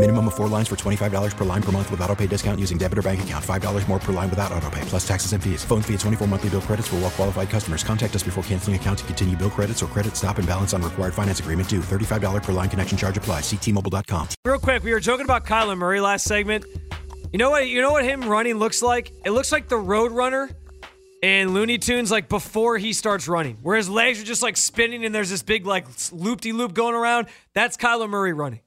Minimum of four lines for $25 per line per month with auto pay discount using debit or bank account. $5 more per line without auto pay, plus taxes and fees. Phone fee at 24 monthly bill credits for well qualified customers. Contact us before canceling account to continue bill credits or credit stop and balance on required finance agreement due. $35 per line connection charge applies. Ctmobile.com. Real quick, we were joking about Kyler Murray last segment. You know what? You know what him running looks like? It looks like the Road Runner in Looney Tunes, like before he starts running, where his legs are just like spinning and there's this big like loop de loop going around. That's Kyler Murray running.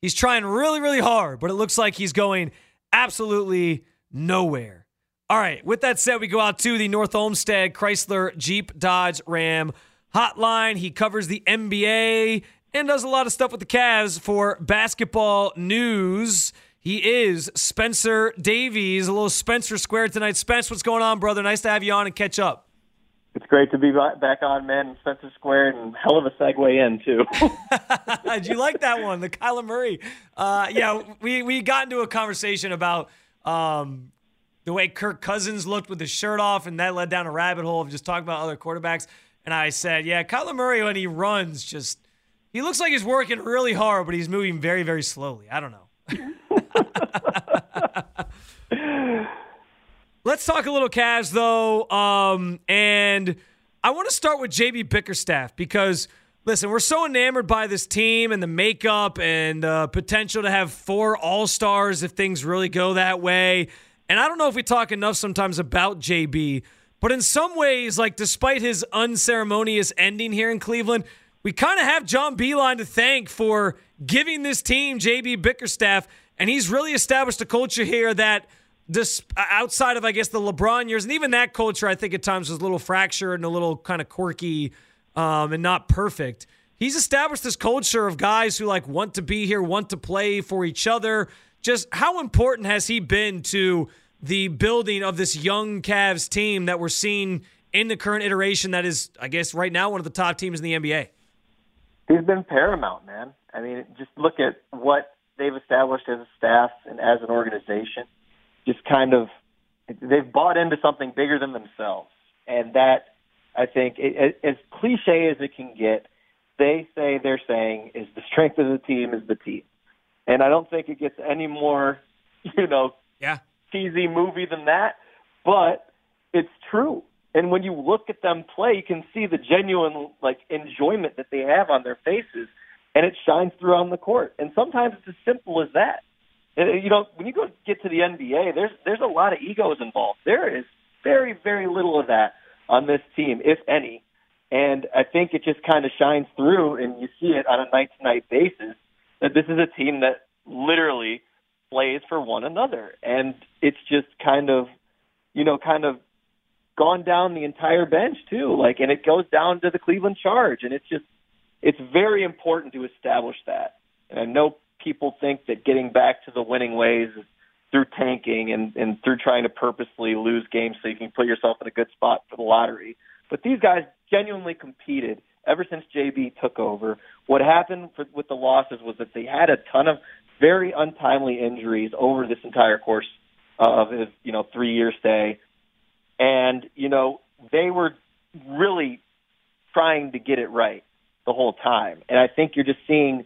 He's trying really, really hard, but it looks like he's going absolutely nowhere. All right, with that said, we go out to the North Olmsted Chrysler Jeep Dodge Ram hotline. He covers the NBA and does a lot of stuff with the Cavs for basketball news. He is Spencer Davies, a little Spencer Square tonight. Spence, what's going on, brother? Nice to have you on and catch up. Great to be back on, man. Spencer Square and hell of a segue in too. Did you like that one, the Kyler Murray? Uh, yeah, we we got into a conversation about um, the way Kirk Cousins looked with his shirt off, and that led down a rabbit hole of just talking about other quarterbacks. And I said, yeah, Kyler Murray when he runs, just he looks like he's working really hard, but he's moving very very slowly. I don't know. Let's talk a little Cavs though, um, and I want to start with JB Bickerstaff because listen, we're so enamored by this team and the makeup and uh, potential to have four All Stars if things really go that way. And I don't know if we talk enough sometimes about JB, but in some ways, like despite his unceremonious ending here in Cleveland, we kind of have John Beilein to thank for giving this team JB Bickerstaff, and he's really established a culture here that this outside of I guess the LeBron years and even that culture I think at times was a little fractured and a little kind of quirky um, and not perfect. He's established this culture of guys who like want to be here, want to play for each other. Just how important has he been to the building of this young Cavs team that we're seeing in the current iteration that is I guess right now one of the top teams in the NBA? He's been paramount, man. I mean, just look at what they've established as a staff and as an organization just kind of they've bought into something bigger than themselves, and that I think, it, as cliche as it can get, they say they're saying is the strength of the team is the team, and I don't think it gets any more, you know, yeah, cheesy movie than that, but it's true. And when you look at them play, you can see the genuine like enjoyment that they have on their faces, and it shines through on the court. And sometimes it's as simple as that. You know, when you go get to the NBA, there's there's a lot of egos involved. There is very very little of that on this team, if any. And I think it just kind of shines through, and you see it on a night to night basis that this is a team that literally plays for one another, and it's just kind of, you know, kind of gone down the entire bench too. Like, and it goes down to the Cleveland Charge, and it's just, it's very important to establish that. And I know people think that getting back to the winning ways is through tanking and, and through trying to purposely lose games so you can put yourself in a good spot for the lottery. But these guys genuinely competed ever since JB took over. What happened for, with the losses was that they had a ton of very untimely injuries over this entire course of his, you know, three year stay. And, you know, they were really trying to get it right the whole time. And I think you're just seeing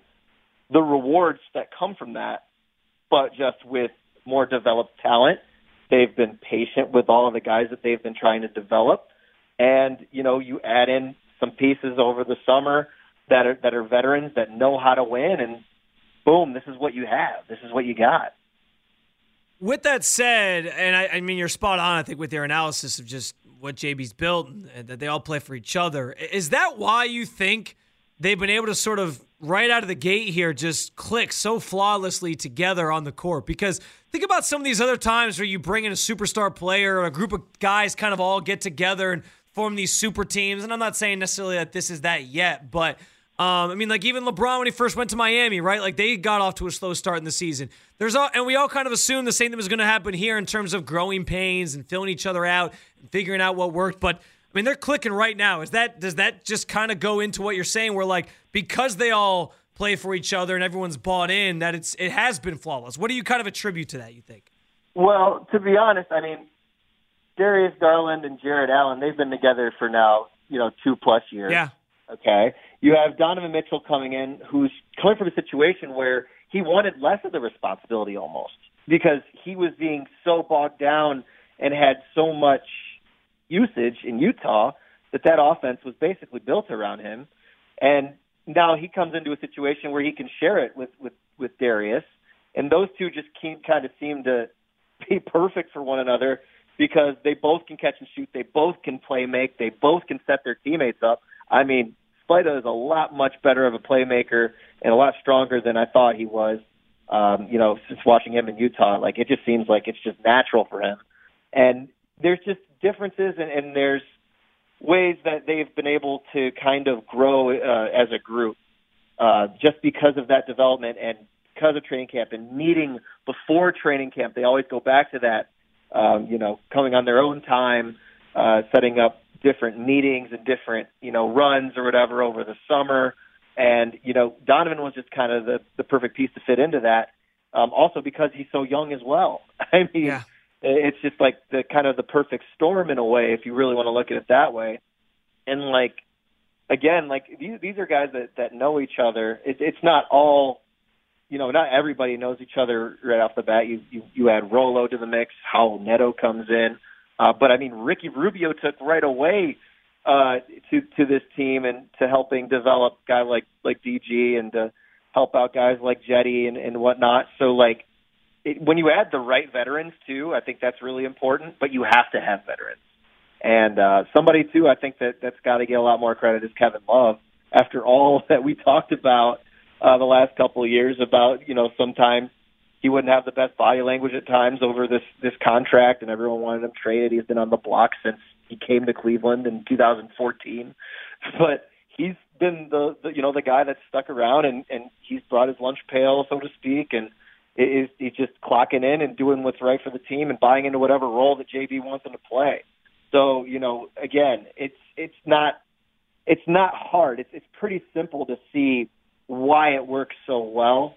the rewards that come from that, but just with more developed talent. They've been patient with all of the guys that they've been trying to develop. And, you know, you add in some pieces over the summer that are that are veterans that know how to win and boom, this is what you have. This is what you got. With that said, and I, I mean you're spot on, I think, with your analysis of just what JB's built and that they all play for each other. Is that why you think they've been able to sort of right out of the gate here just click so flawlessly together on the court because think about some of these other times where you bring in a superstar player or a group of guys kind of all get together and form these super teams. And I'm not saying necessarily that this is that yet, but um, I mean, like even LeBron when he first went to Miami, right? Like they got off to a slow start in the season. There's all, and we all kind of assumed the same thing was going to happen here in terms of growing pains and filling each other out and figuring out what worked. But I mean, they're clicking right now. Is that does that just kind of go into what you're saying? Where like because they all play for each other and everyone's bought in, that it's it has been flawless. What do you kind of attribute to that? You think? Well, to be honest, I mean, Darius Garland and Jarrett Allen, they've been together for now, you know, two plus years. Yeah. Okay. You have Donovan Mitchell coming in, who's coming from a situation where he wanted less of the responsibility almost because he was being so bogged down and had so much usage in Utah that that offense was basically built around him. And now he comes into a situation where he can share it with with with Darius, and those two just keep, kind of seem to be perfect for one another because they both can catch and shoot, they both can play make, they both can set their teammates up. I mean, Spida is a lot much better of a playmaker and a lot stronger than I thought he was. Um, you know, since watching him in Utah, like it just seems like it's just natural for him. And there's just differences and, and there's ways that they've been able to kind of grow uh, as a group uh, just because of that development and because of training camp and meeting before training camp. They always go back to that, um, you know, coming on their own time, uh, setting up different meetings and different, you know, runs or whatever over the summer. And, you know, Donovan was just kind of the, the perfect piece to fit into that. Um, also because he's so young as well. I mean, yeah it's just like the kind of the perfect storm in a way if you really want to look at it that way. And like again like these these are guys that that know each other. It, it's not all you know not everybody knows each other right off the bat. You you you add Rolo to the mix Raul Neto comes in. Uh but I mean Ricky Rubio took right away uh to to this team and to helping develop guy like like DG and to help out guys like Jetty and and whatnot. So like it, when you add the right veterans too, I think that's really important. But you have to have veterans, and uh, somebody too. I think that that's got to get a lot more credit is Kevin Love. After all that we talked about uh, the last couple of years about you know sometimes he wouldn't have the best body language at times over this this contract, and everyone wanted him traded. He's been on the block since he came to Cleveland in 2014, but he's been the, the you know the guy that's stuck around and and he's brought his lunch pail so to speak and is he's just clocking in and doing what's right for the team and buying into whatever role that JB wants him to play. So you know, again, it's it's not it's not hard. It's it's pretty simple to see why it works so well.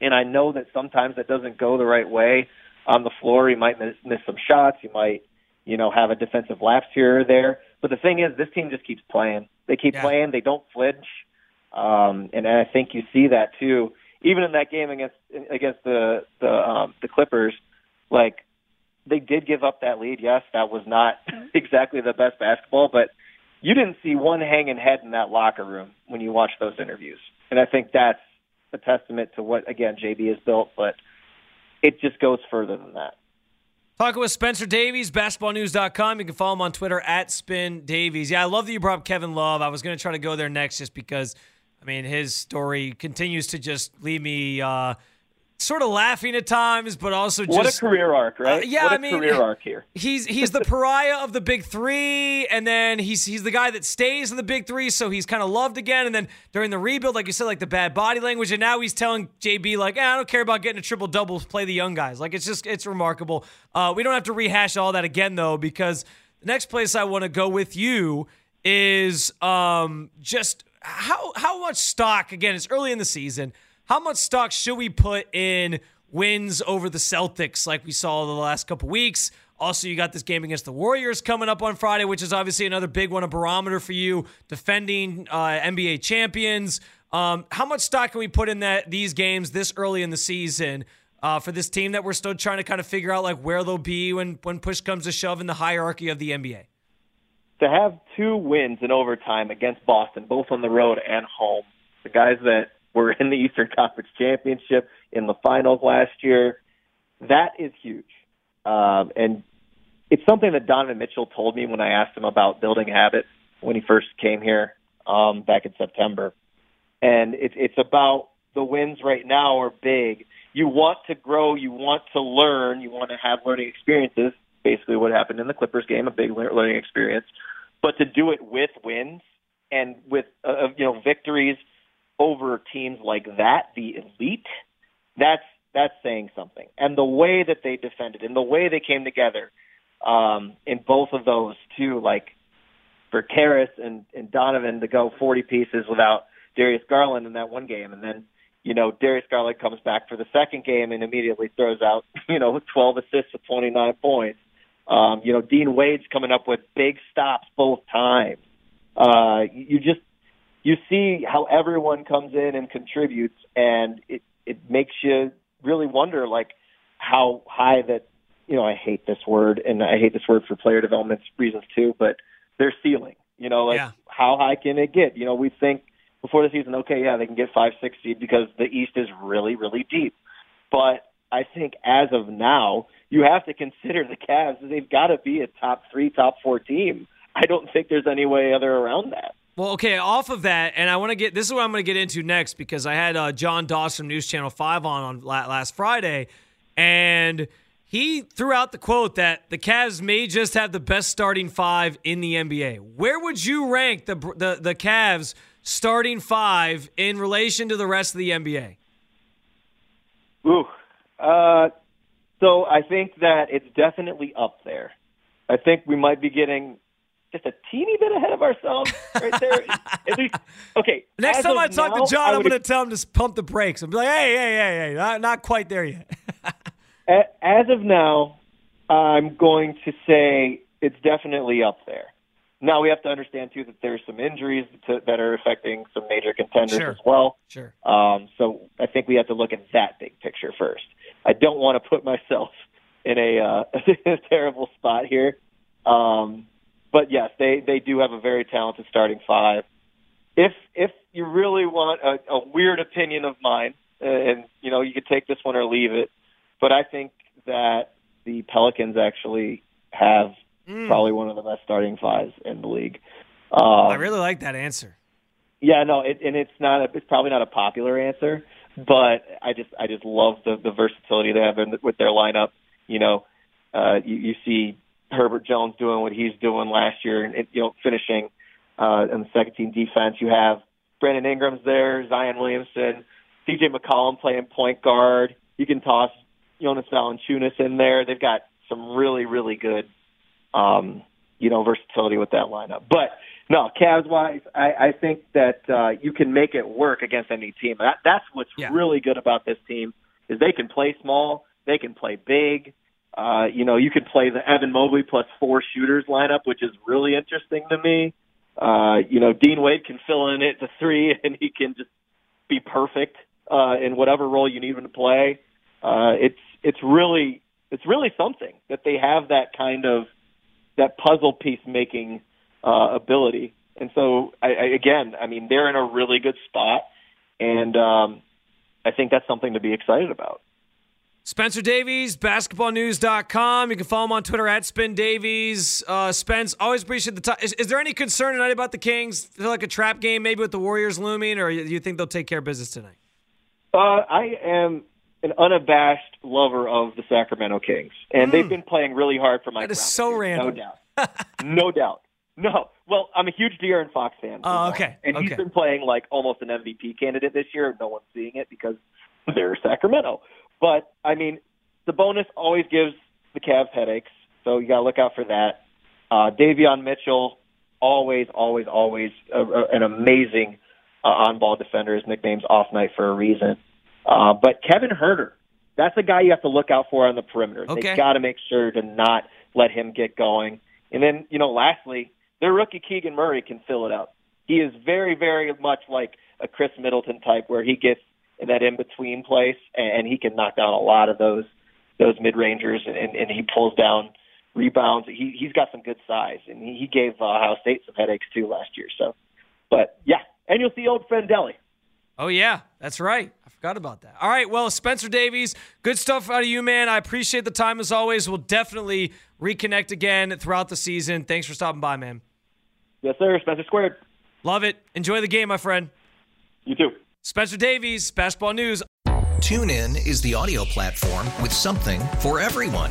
And I know that sometimes that doesn't go the right way on the floor. You might miss, miss some shots. You might, you know, have a defensive lapse here or there. But the thing is, this team just keeps playing. They keep yeah. playing. They don't flinch. Um, and I think you see that too even in that game against against the the um, the Clippers, like they did give up that lead. Yes, that was not exactly the best basketball, but you didn't see one hanging head in that locker room when you watched those interviews. And I think that's a testament to what again JB has built, but it just goes further than that. Talking with Spencer Davies, basketballnews.com. You can follow him on Twitter at Spin Davies. Yeah, I love that you brought up Kevin Love. I was going to try to go there next just because – I mean, his story continues to just leave me uh, sort of laughing at times, but also just what a career arc, right? Uh, yeah, what a I mean, career arc here. He's he's the pariah of the big three, and then he's he's the guy that stays in the big three, so he's kind of loved again. And then during the rebuild, like you said, like the bad body language, and now he's telling JB like, eh, I don't care about getting a triple double, play the young guys. Like it's just it's remarkable. Uh, we don't have to rehash all that again though, because the next place I want to go with you is um, just how how much stock again? It's early in the season. How much stock should we put in wins over the Celtics, like we saw the last couple weeks? Also, you got this game against the Warriors coming up on Friday, which is obviously another big one, a barometer for you, defending uh, NBA champions. Um, how much stock can we put in that these games this early in the season uh, for this team that we're still trying to kind of figure out like where they'll be when when push comes to shove in the hierarchy of the NBA? To have two wins in overtime against Boston, both on the road and home, the guys that were in the Eastern Conference Championship in the finals last year, that is huge. Um, and it's something that Donovan Mitchell told me when I asked him about building habits when he first came here um, back in September. and it, it's about the wins right now are big. You want to grow, you want to learn, you want to have learning experiences. Basically, what happened in the Clippers game, a big learning experience. But to do it with wins and with uh, you know victories over teams like that, the elite, that's that's saying something. And the way that they defended and the way they came together um, in both of those too, like for Caris and, and Donovan to go 40 pieces without Darius Garland in that one game, and then you know Darius Garland comes back for the second game and immediately throws out you know 12 assists with 29 points. Um, you know Dean Wade's coming up with big stops both times. Uh, you just you see how everyone comes in and contributes, and it it makes you really wonder like how high that you know I hate this word and I hate this word for player development reasons too, but their ceiling. You know, like Yeah. how high can it get? You know, we think before the season, okay, yeah, they can get five, six seed because the East is really, really deep. But I think as of now, you have to consider the Cavs. They've got to be a top three, top four team. I don't think there's any way other around that. Well, okay, off of that, and I want to get this is what I'm going to get into next because I had uh, John Doss from News Channel 5 on on last Friday, and he threw out the quote that the Cavs may just have the best starting five in the NBA. Where would you rank the the, the Cavs starting five in relation to the rest of the NBA? Ooh. Uh, so I think that it's definitely up there. I think we might be getting just a teeny bit ahead of ourselves right there. At least, okay. Next time I talk now, to John, I'm going to tell him to pump the brakes. I'm like, hey, hey, hey, hey, not, not quite there yet. As of now, I'm going to say it's definitely up there. Now we have to understand too that there's some injuries to, that are affecting some major contenders Sure. as well. Sure. Um, so I think we have to look at that big picture first. I don't want to put myself in a, uh, a terrible spot here. Um, but yes, they, they do have a very talented starting five. If if you really want a, a weird opinion of mine, uh, and you know you could take this one or leave it, but I think that the Pelicans actually have probably one of the best starting fives in the league. Um, I really like that answer. yeah, no, it, and it's not. A, it's probably not a popular answer, but I just I just love the the versatility they have in, with their lineup. You know, uh, you, you see Herbert Jones doing what he's doing last year, and it, you know finishing uh, in the second team defense. You have Brandon Ingram's there, Zion Williamson, C.J. McCollum playing point guard. You can toss Jonas Valanciunas in there. They've got some really really good um, you know, versatility with that lineup. But no, Cavs wise, I, I think that uh, you can make it work against any team. That, that's what's Yeah. really good about this team is they can play small, they can play big. Uh, you know, you can play the Evan Mobley plus four shooters lineup, which is really interesting to me. Uh, you know, Dean Wade can fill in at the three, and he can just be perfect uh, in whatever role you need him to play. Uh, it's it's really it's really something that they have that kind of that puzzle piece making uh, ability. And so, I, I, again, I mean, they're in a really good spot, and um, I think that's something to be excited about. Spencer Davies, basketballnews.com. You can follow him on Twitter at Spin Davies. Uh, Spence, always appreciate the time. Is, is there any concern tonight about the Kings? Feel like a trap game maybe with the Warriors looming, or do you think they'll take care of business tonight? Uh, I am an unabashed lover of the Sacramento Kings, and they've been playing really hard for my. Hmm. That is so random. No doubt. no doubt. No. Well, I'm a huge De'Aaron Fox fan. Oh, well. okay, And he's been playing like almost an MVP candidate this year. No one's seeing it because they're Sacramento. But I mean, Sabonis always gives the Cavs headaches, so you got to look out for that. Uh, Davion Mitchell, always, always, always a, a, an amazing uh, on-ball defender. His nickname's Off Night for a reason. Uh, but Kevin Huerter, that's a guy you have to look out for on the perimeter. Okay. They've got to make sure to not let him get going. And then, you know, lastly, their rookie Keegan Murray can fill it up. He is very, very much like a Khris Middleton type, where he gets in that in between place, and, he can knock down a lot of those those mid rangers, and, and, he pulls down rebounds. He he's got some good size, and he, he gave uh, Ohio State some headaches too last year. So, but yeah, and you'll see old friend Delly. Oh, yeah, that's right. I forgot about that. All right, well, Spencer Davies, good stuff out of you, man. I appreciate the time as always. We'll definitely reconnect again throughout the season. Thanks for stopping by, man. Yes, sir. Spencer Squared. Love it. Enjoy the game, my friend. You too. Spencer Davies, Basketball News. Tune in is the audio platform with something for everyone.